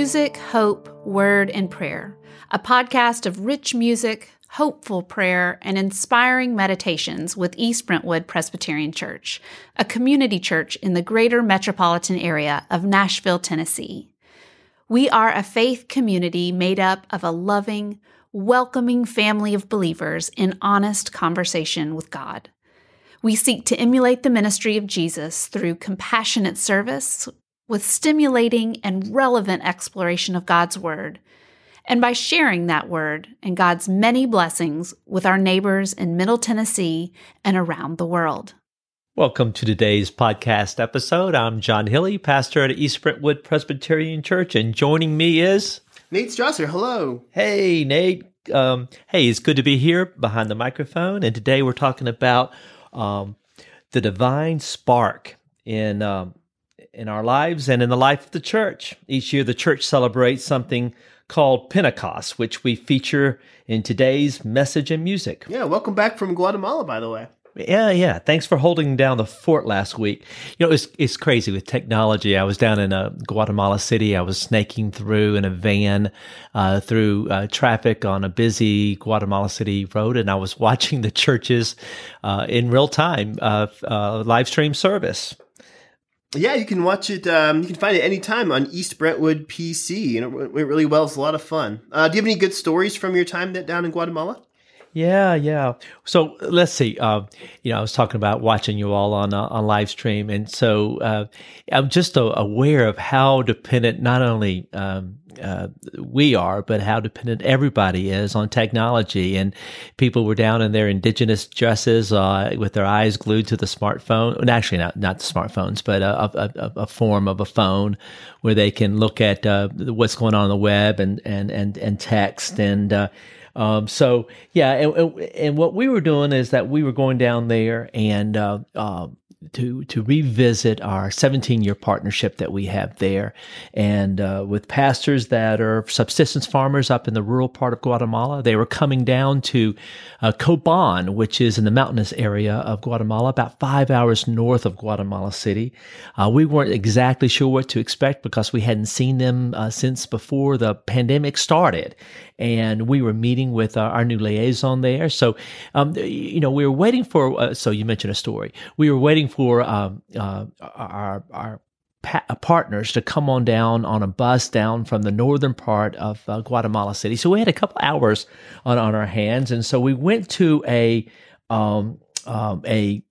Music, Hope, Word, and Prayer, a podcast of rich music, hopeful prayer, and inspiring meditations with East Brentwood Presbyterian Church, a community church in the greater metropolitan area of Nashville, Tennessee. We are a faith community made up of a loving, welcoming family of believers in honest conversation with God. We seek to emulate the ministry of Jesus through compassionate service with stimulating and relevant exploration of God's Word, and by sharing that Word and God's many blessings with our neighbors in Middle Tennessee and around the world. Welcome to today's podcast episode. I'm John Hilly, pastor at East Brentwood Presbyterian Church, and joining me is Nate Strasser. Hello. Hey, Nate. Um, hey, it's good to be here behind the microphone, and today we're talking about um, the divine spark in um, in our lives and in the life of the church. Each year, the church celebrates something called Pentecost, which we feature in today's message and music. Yeah, welcome back from Guatemala, by the way. Yeah, yeah. Thanks for holding down the fort last week. You know, it's it's crazy with technology. I was down in uh, Guatemala City. I was snaking through in a van uh, through uh, traffic on a busy Guatemala City road, and I was watching the churches uh, in real time, uh, uh, live stream service. Yeah, you can watch it. Um, you can find it anytime on East Brentwood PC, and it went really well. It's a lot of fun. Uh, do you have any good stories from your time down in Guatemala? Yeah, yeah. So let's see. Uh, you know, I was talking about watching you all on uh, on live stream, and so uh, I'm just aware of how dependent not only um, uh, we are, but how dependent everybody is on technology. And people were down in their indigenous dresses uh, with their eyes glued to the smartphone. And actually, not not the smartphones, but a, a, a form of a phone where they can look at uh, what's going on on the web and and and and text and um, so yeah, and, and, what we were doing is that we were going down there and uh, uh, to to revisit our 17 year partnership that we have there, and uh, with pastors that are subsistence farmers up in the rural part of Guatemala. They were coming down to uh, Coban, which is in the mountainous area of Guatemala, about five hours north of Guatemala City. Uh, we weren't exactly sure what to expect because we hadn't seen them uh, since before the pandemic started, and we were meeting with our, new liaison there. So, um, you know, we were waiting for. Uh, so you mentioned a story. We were waiting for um, uh, our our pa- uh, partners to come on down on a bus down from the northern part of uh, Guatemala City. So we had a couple hours on on our hands, and so we went to a um, um, a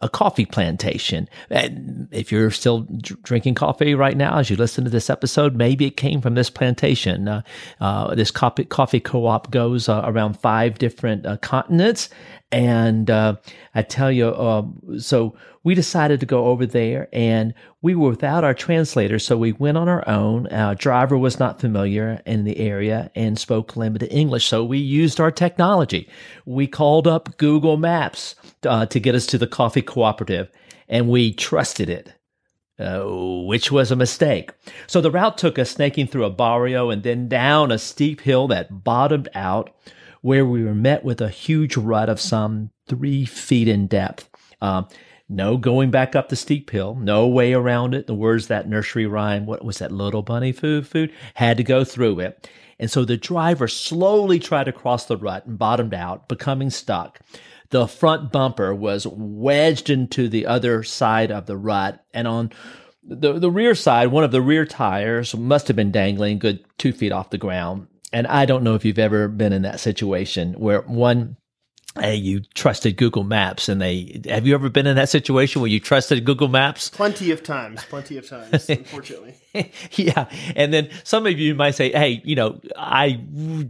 a coffee plantation. And if you're still drinking coffee right now, as you listen to this episode, maybe it came from this plantation. Uh, uh, this coffee, coffee co-op goes uh, around five different uh, continents. And uh, I tell you, um, so we decided to go over there and we were without our translator. So we went on our own. Our driver was not familiar in the area and spoke limited English. So we used our technology. We called up Google Maps uh, to get us to the coffee cooperative and we trusted it. Uh, which was a mistake. So the route took us snaking through a barrio and then down a steep hill that bottomed out, where we were met with a huge rut of some three feet in depth. Uh, no going back up the steep hill, no way around it. The words that nursery rhyme, what was that little bunny Foo Foo? Had to go through it. And so the driver slowly tried to cross the rut and bottomed out, becoming stuck. The front bumper was wedged into the other side of the rut, and on the, the rear side, one of the rear tires must have been dangling good two feet off the ground. And I don't know if you've ever been in that situation where one hey, you trusted Google Maps, and they have you ever been in that situation where you trusted Google Maps? Plenty of times, plenty of times, unfortunately. yeah, and then some of you might say, hey, you know, I,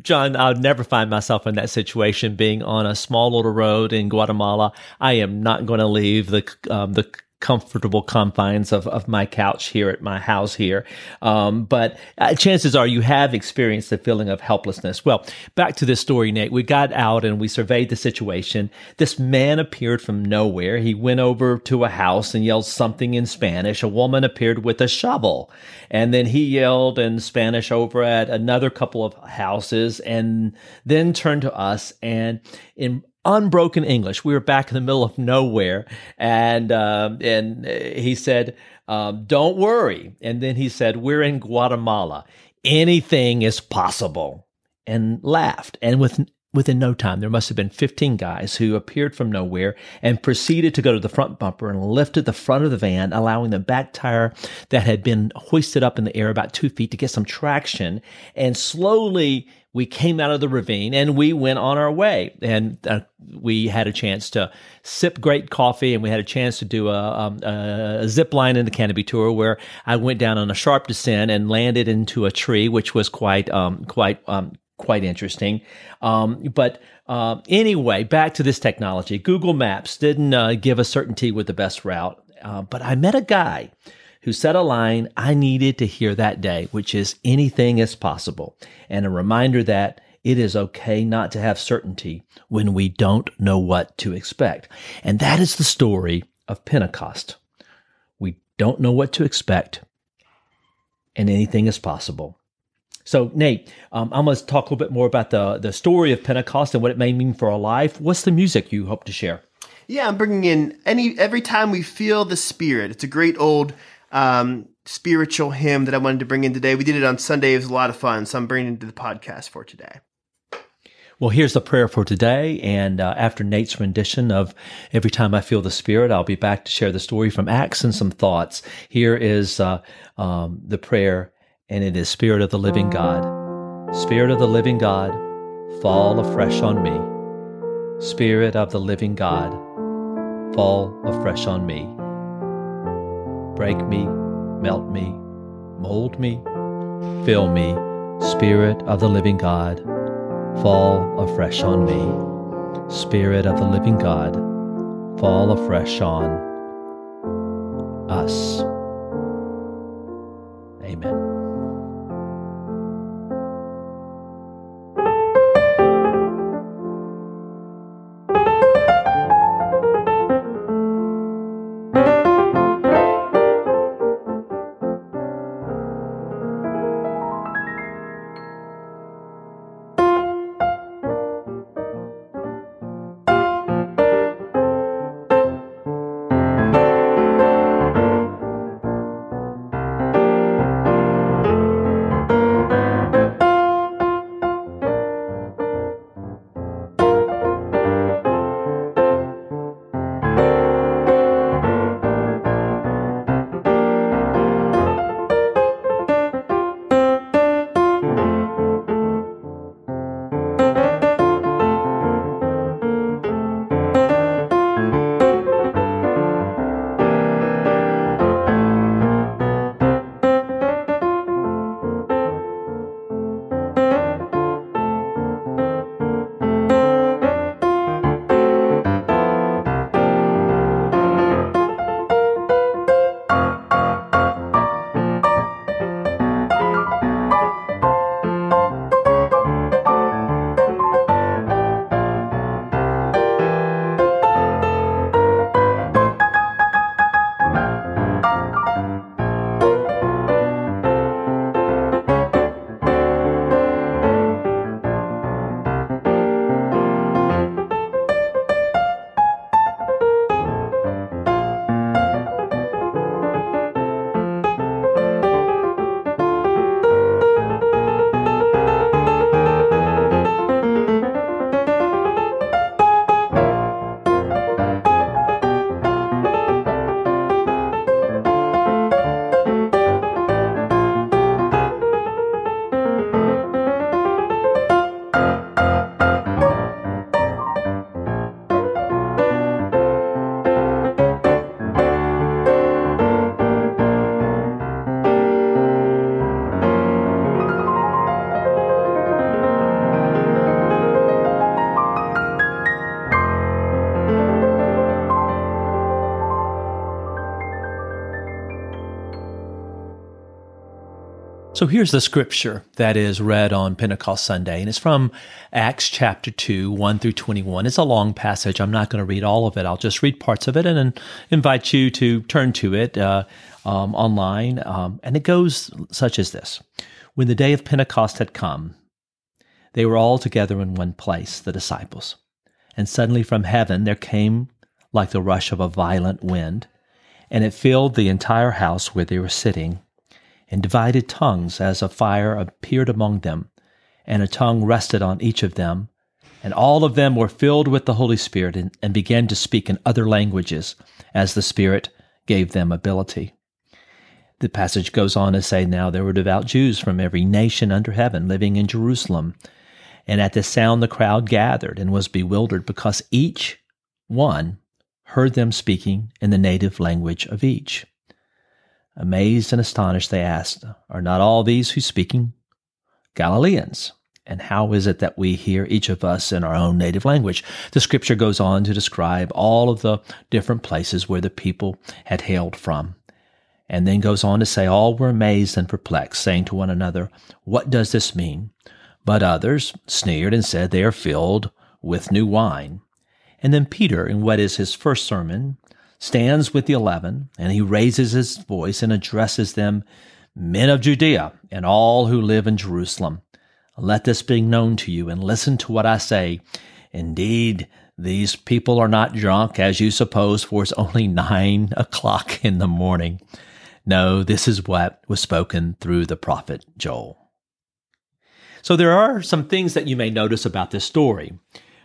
John, I'll never find myself in that situation, being on a small little road in Guatemala. I am not going to leave the um, the comfortable confines of, of my couch here at my house here. Um, but uh, chances are you have experienced the feeling of helplessness. Well, back to this story, Nate. We got out and we surveyed the situation. This man appeared from nowhere. He went over to a house and yelled something in Spanish. A woman appeared with a shovel. And then he yelled in Spanish over at another couple of houses and then turned to us and in unbroken English. We were back in the middle of nowhere, and um, and he said, um, "Don't worry." And then he said, "We're in Guatemala. Anything is possible." And laughed. And with Within no time, there must have been 15 guys who appeared from nowhere and proceeded to go to the front bumper and lifted the front of the van, allowing the back tire that had been hoisted up in the air about two feet to get some traction. And slowly we came out of the ravine and we went on our way. And uh, we had a chance to sip great coffee and we had a chance to do a, um, a zip line in the canopy tour where I went down on a sharp descent and landed into a tree, which was quite, um, quite, um, quite interesting. Um, but uh, anyway, back to this technology. Google Maps didn't uh, give a certainty with the best route, uh, but I met a guy who said a line I needed to hear that day, which is anything is possible, and a reminder that it is okay not to have certainty when we don't know what to expect. And that is the story of Pentecost. We don't know what to expect, and anything is possible. So, Nate, um, I'm going to talk a little bit more about the, the story of Pentecost and what it may mean for our life. What's the music you hope to share? Yeah, I'm bringing in any every time we feel the Spirit. It's a great old um, spiritual hymn that I wanted to bring in today. We did it on Sunday. It was a lot of fun, so I'm bringing it to the podcast for today. Well, here's the prayer for today. And uh, after Nate's rendition of Every Time I Feel the Spirit, I'll be back to share the story from Acts and some thoughts. Here is uh, um, the prayer and it is Spirit of the living God. Spirit of the living God, fall afresh on me. Spirit of the living God, fall afresh on me. Break me, melt me, mold me, fill me. Spirit of the living God, fall afresh on me. Spirit of the living God, fall afresh on us. Amen. So here's the scripture that is read on Pentecost Sunday, and it's from Acts chapter 2, 1 through 21. It's a long passage. I'm not going to read all of it. I'll just read parts of it and invite you to turn to it uh, um, online. Um, and it goes such as this When the day of Pentecost had come, they were all together in one place, the disciples. And suddenly from heaven there came like the rush of a violent wind, and it filled the entire house where they were sitting. And divided tongues as a fire appeared among them, and a tongue rested on each of them. And all of them were filled with the Holy Spirit and, and began to speak in other languages as the Spirit gave them ability. The passage goes on to say, Now there were devout Jews from every nation under heaven living in Jerusalem. And at this sound the crowd gathered and was bewildered because each one heard them speaking in the native language of each. Amazed and astonished, they asked, Are not all these who speaking Galileans? And how is it that we hear each of us in our own native language? The scripture goes on to describe all of the different places where the people had hailed from. And then goes on to say, All were amazed and perplexed, saying to one another, What does this mean? But others sneered and said, They are filled with new wine. And then Peter, in what is his first sermon, stands with the eleven, and he raises his voice and addresses them, Men of Judea, and all who live in Jerusalem. Let this be known to you, and listen to what I say. Indeed, these people are not drunk, as you suppose, for it's only nine o'clock in the morning. No, this is what was spoken through the prophet Joel. So there are some things that you may notice about this story.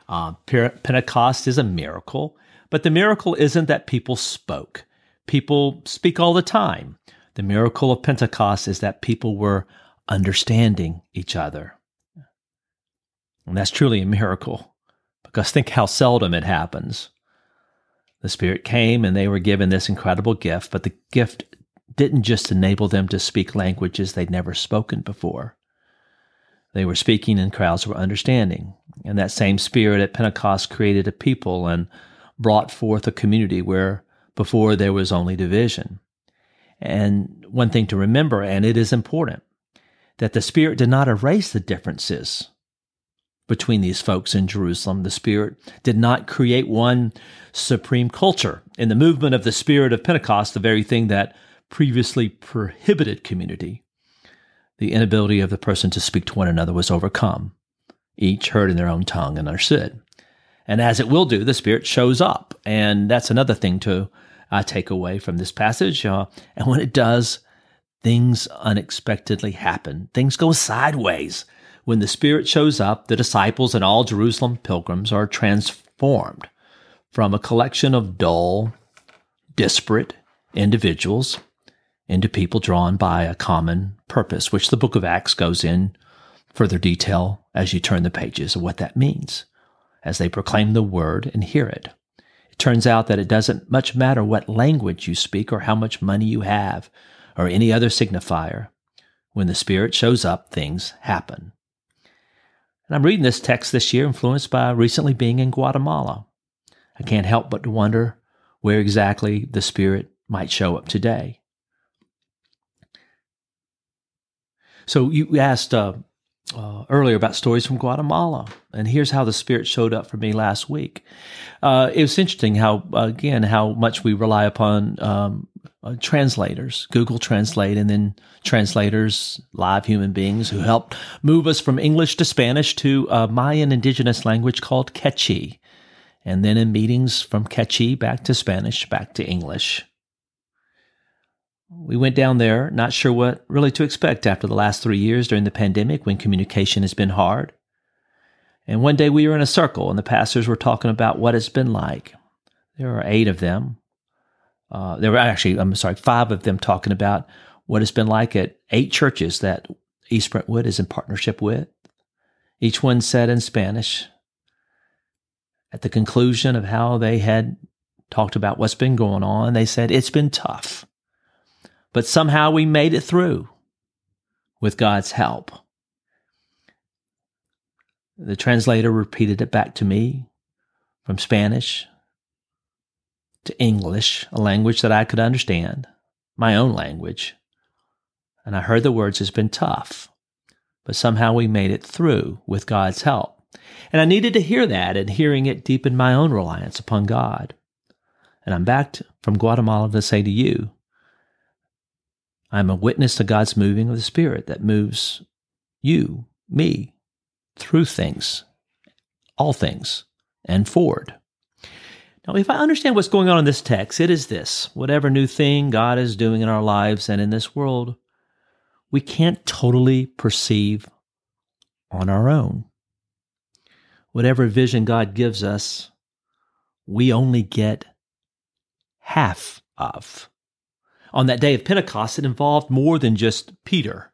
Uh, Pentecost is a miracle, but the miracle isn't that people spoke. People speak all the time. The miracle of Pentecost is that people were understanding each other. And that's truly a miracle because think how seldom it happens. The Spirit came and they were given this incredible gift, but the gift didn't just enable them to speak languages they'd never spoken before. They were speaking and crowds were understanding. And that same Spirit at Pentecost created a people and brought forth a community where before there was only division. And one thing to remember, and it is important, that the Spirit did not erase the differences between these folks in Jerusalem. The Spirit did not create one supreme culture. In the movement of the Spirit of Pentecost, the very thing that previously prohibited community, the inability of the person to speak to one another was overcome. Each heard in their own tongue and understood. And as it will do, the Spirit shows up. And that's another thing to uh, take away from this passage. Uh, and when it does, things unexpectedly happen. Things go sideways. When the Spirit shows up, the disciples and all Jerusalem pilgrims are transformed from a collection of dull, disparate individuals into people drawn by a common purpose, which the book of Acts goes in further detail as you turn the pages of what that means as they proclaim the word and hear it. It turns out that it doesn't much matter what language you speak or how much money you have or any other signifier. When the Spirit shows up, things happen. And I'm reading this text this year, influenced by recently being in Guatemala. I can't help but to wonder where exactly the Spirit might show up today. So you asked uh, uh, earlier about stories from Guatemala, and here's how the Spirit showed up for me last week. Uh, it was interesting how, again, how much we rely upon um, uh, translators, Google Translate, and then translators, live human beings who helped move us from English to Spanish to a Mayan indigenous language called Quechua, and then in meetings from Quechua back to Spanish, back to English. We went down there, not sure what really to expect after the last three years during the pandemic when communication has been hard. And one day we were in a circle and the pastors were talking about what it's been like. There are eight of them. Uh, there were actually, I'm sorry, five of them talking about what it's been like at eight churches that East Brentwood is in partnership with. Each one said in Spanish at the conclusion of how they had talked about what's been going on, they said, It's been tough. But somehow we made it through with God's help. The translator repeated it back to me from Spanish to English, a language that I could understand, my own language. And I heard the words, it's been tough, but somehow we made it through with God's help. And I needed to hear that, and hearing it deepened my own reliance upon God. And I'm back to, from Guatemala to say to you, I'm a witness to God's moving of the Spirit that moves you, me, through things, all things, and forward. Now, if I understand what's going on in this text, it is this whatever new thing God is doing in our lives and in this world, we can't totally perceive on our own. Whatever vision God gives us, we only get half of. On that day of Pentecost, it involved more than just Peter,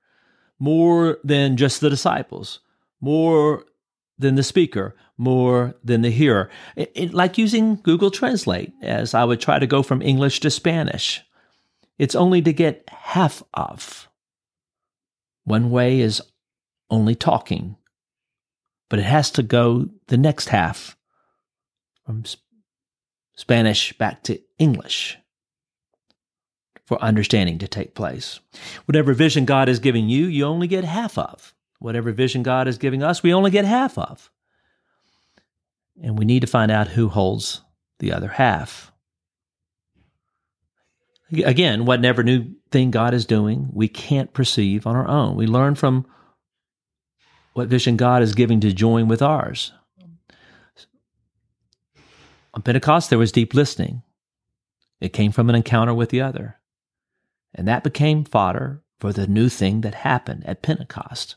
more than just the disciples, more than the speaker, more than the hearer. It, it, like using Google Translate, as I would try to go from English to Spanish. It's only to get half of. One way is only talking, but it has to go the next half from Spanish back to English for understanding to take place. Whatever vision God is giving you, you only get half of. Whatever vision God is giving us, we only get half of. And we need to find out who holds the other half. Again, whatever new thing God is doing, we can't perceive on our own. We learn from what vision God is giving to join with ours. On Pentecost, there was deep listening. It came from an encounter with the other. And that became fodder for the new thing that happened at Pentecost.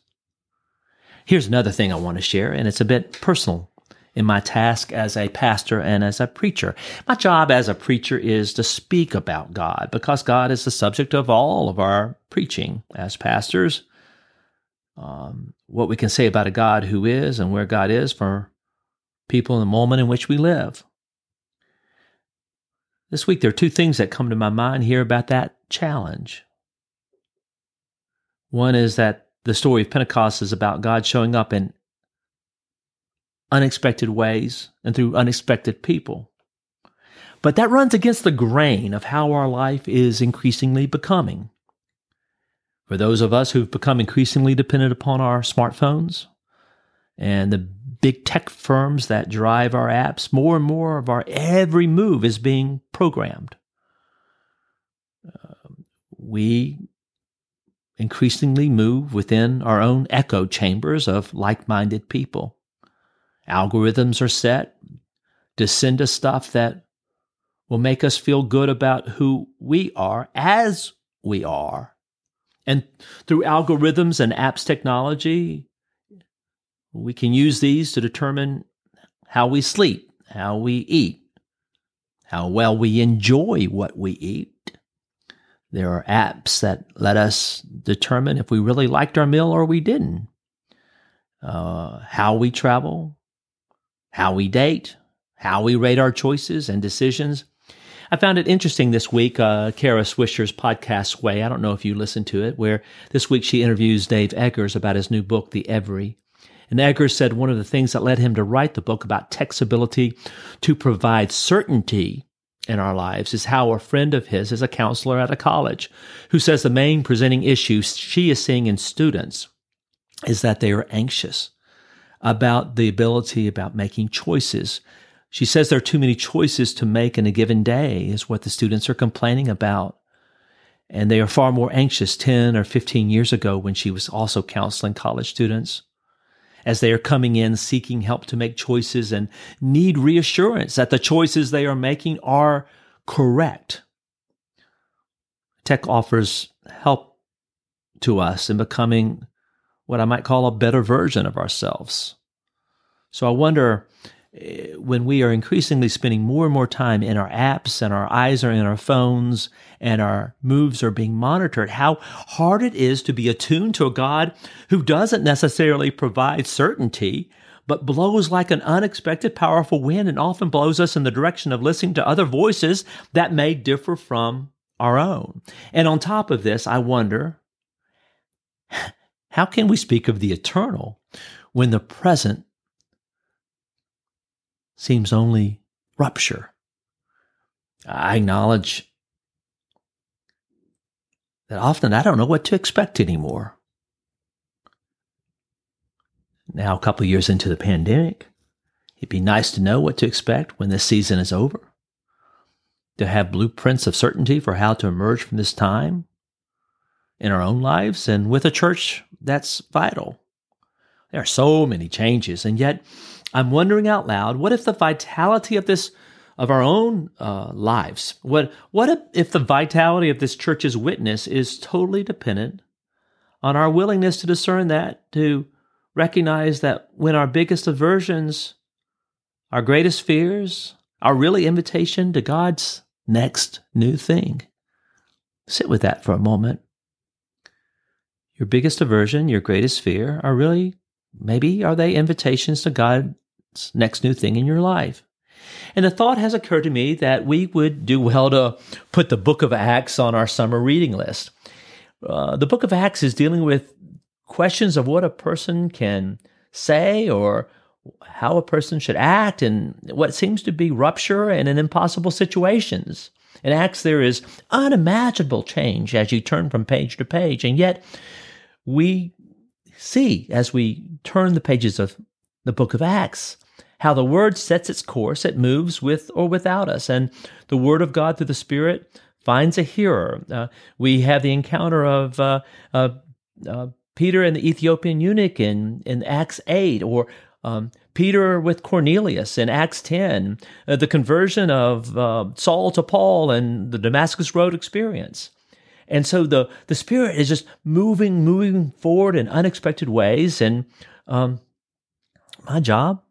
Here's another thing I want to share, and it's a bit personal in my task as a pastor and as a preacher. My job as a preacher is to speak about God because God is the subject of all of our preaching as pastors. Um, what we can say about a God who is and where God is for people in the moment in which we live. This week, there are two things that come to my mind here about that challenge. One is that the story of Pentecost is about God showing up in unexpected ways and through unexpected people. But that runs against the grain of how our life is increasingly becoming. For those of us who've become increasingly dependent upon our smartphones and the big tech firms that drive our apps, more and more of our every move is being programmed. Uh, we increasingly move within our own echo chambers of like minded people. Algorithms are set to send us stuff that will make us feel good about who we are as we are. And through algorithms and apps technology, we can use these to determine how we sleep, how we eat, how well we enjoy what we eat, there are apps that let us determine if we really liked our meal or we didn't. Uh, how we travel, how we date, how we rate our choices and decisions. I found it interesting this week, uh, Kara Swisher's podcast Sway. I don't know if you listened to it, where this week she interviews Dave Eggers about his new book, The Every. And Eggers said one of the things that led him to write the book about tech's ability to provide certainty in our lives is how a friend of his is a counselor at a college who says the main presenting issue she is seeing in students is that they are anxious about the ability about making choices. She says there are too many choices to make in a given day is what the students are complaining about. And they are far more anxious 10 or 15 years ago when she was also counseling college students as they are coming in seeking help to make choices and need reassurance that the choices they are making are correct. Tech offers help to us in becoming what I might call a better version of ourselves. So I wonder Uh, when we are increasingly spending more and more time in our apps and our eyes are in our phones and our moves are being monitored, how hard it is to be attuned to a God who doesn't necessarily provide certainty, but blows like an unexpected powerful wind and often blows us in the direction of listening to other voices that may differ from our own. And on top of this, I wonder, how can we speak of the eternal when the present seems only rupture. I acknowledge that often I don't know what to expect anymore. Now, a couple years into the pandemic, it'd be nice to know what to expect when this season is over, to have blueprints of certainty for how to emerge from this time in our own lives and with a church that's vital. There are so many changes, and yet I'm wondering out loud, what if the vitality of this of our own uh, lives, what what if, if the vitality of this church's witness is totally dependent on our willingness to discern that, to recognize that when our biggest aversions, our greatest fears, are really invitation to God's next new thing. Sit with that for a moment. Your biggest aversion, your greatest fear are really, maybe, are they invitations to God's next new thing in your life? And the thought has occurred to me that we would do well to put the book of Acts on our summer reading list. Uh, the book of Acts is dealing with questions of what a person can say or how a person should act and what seems to be rupture and in impossible situations. In Acts, there is unimaginable change as you turn from page to page, and yet we see as we turn the pages of the book of Acts how the word sets its course, it moves with or without us, and the word of God through the Spirit finds a hearer. Uh, we have the encounter of uh, uh, uh Peter and the Ethiopian eunuch in, in Acts 8, or um, Peter with Cornelius in Acts 10, uh, the conversion of uh, Saul to Paul and the Damascus Road experience. And so the, the Spirit is just moving, moving forward in unexpected ways. And um, my job,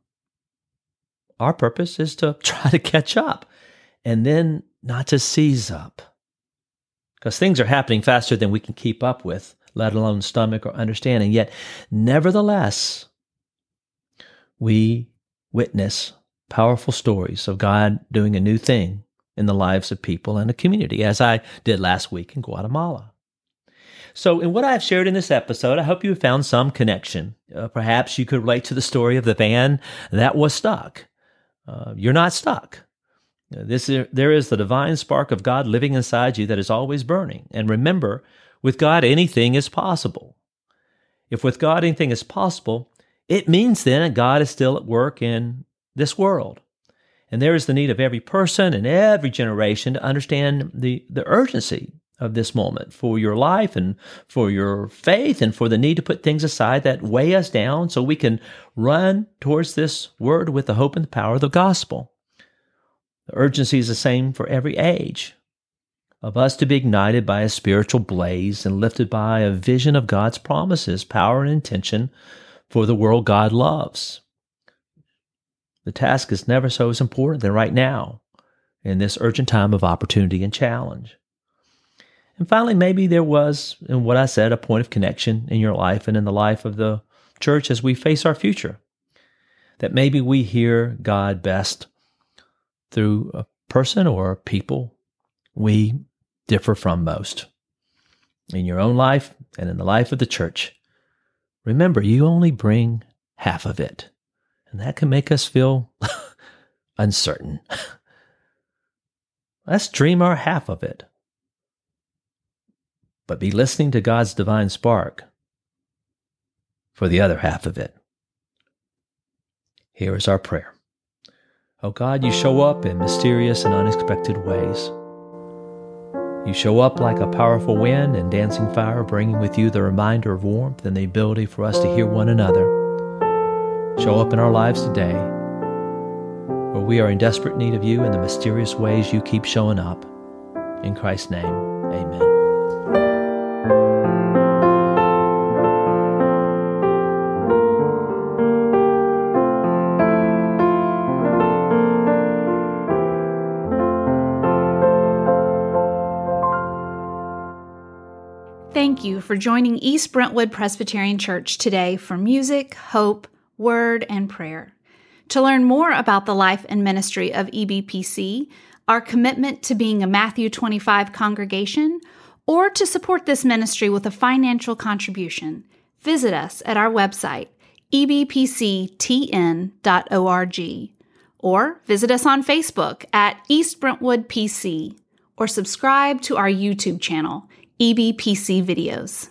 our purpose is to try to catch up and then not to seize up. Because things are happening faster than we can keep up with let alone stomach or understanding. Yet, nevertheless, we witness powerful stories of God doing a new thing in the lives of people and a community, as I did last week in Guatemala. So, in what I've shared in this episode, I hope you found some connection. Uh, perhaps you could relate to the story of the van that was stuck. Uh, you're not stuck. This is, there is the divine spark of God living inside you that is always burning. And remember, with God, anything is possible. If with God anything is possible, it means then that God is still at work in this world. And there is the need of every person and every generation to understand the, the urgency of this moment for your life and for your faith and for the need to put things aside that weigh us down so we can run towards this word with the hope and the power of the gospel. The urgency is the same for every age of us to be ignited by a spiritual blaze and lifted by a vision of God's promises, power, and intention for the world God loves. The task is never so as important than right now in this urgent time of opportunity and challenge. And finally, maybe there was, in what I said, a point of connection in your life and in the life of the church as we face our future. That maybe we hear God best through a person or people we differ from most. In your own life and in the life of the church, remember you only bring half of it. And that can make us feel uncertain. Let's dream our half of it. But be listening to God's divine spark for the other half of it. Here is our prayer. Oh God, you show up in mysterious and unexpected ways. You show up like a powerful wind and dancing fire, bringing with you the reminder of warmth and the ability for us to hear one another. Show up in our lives today, where we are in desperate need of you in the mysterious ways you keep showing up. In Christ's name, amen. Thank you for joining East Brentwood Presbyterian Church today for music, hope, word, and prayer. To learn more about the life and ministry of EBPC, our commitment to being a Matthew 25 congregation, or to support this ministry with a financial contribution, visit us at our website, ebpctn.org, or visit us on Facebook at East Brentwood PC, or subscribe to our YouTube channel, EBPC videos.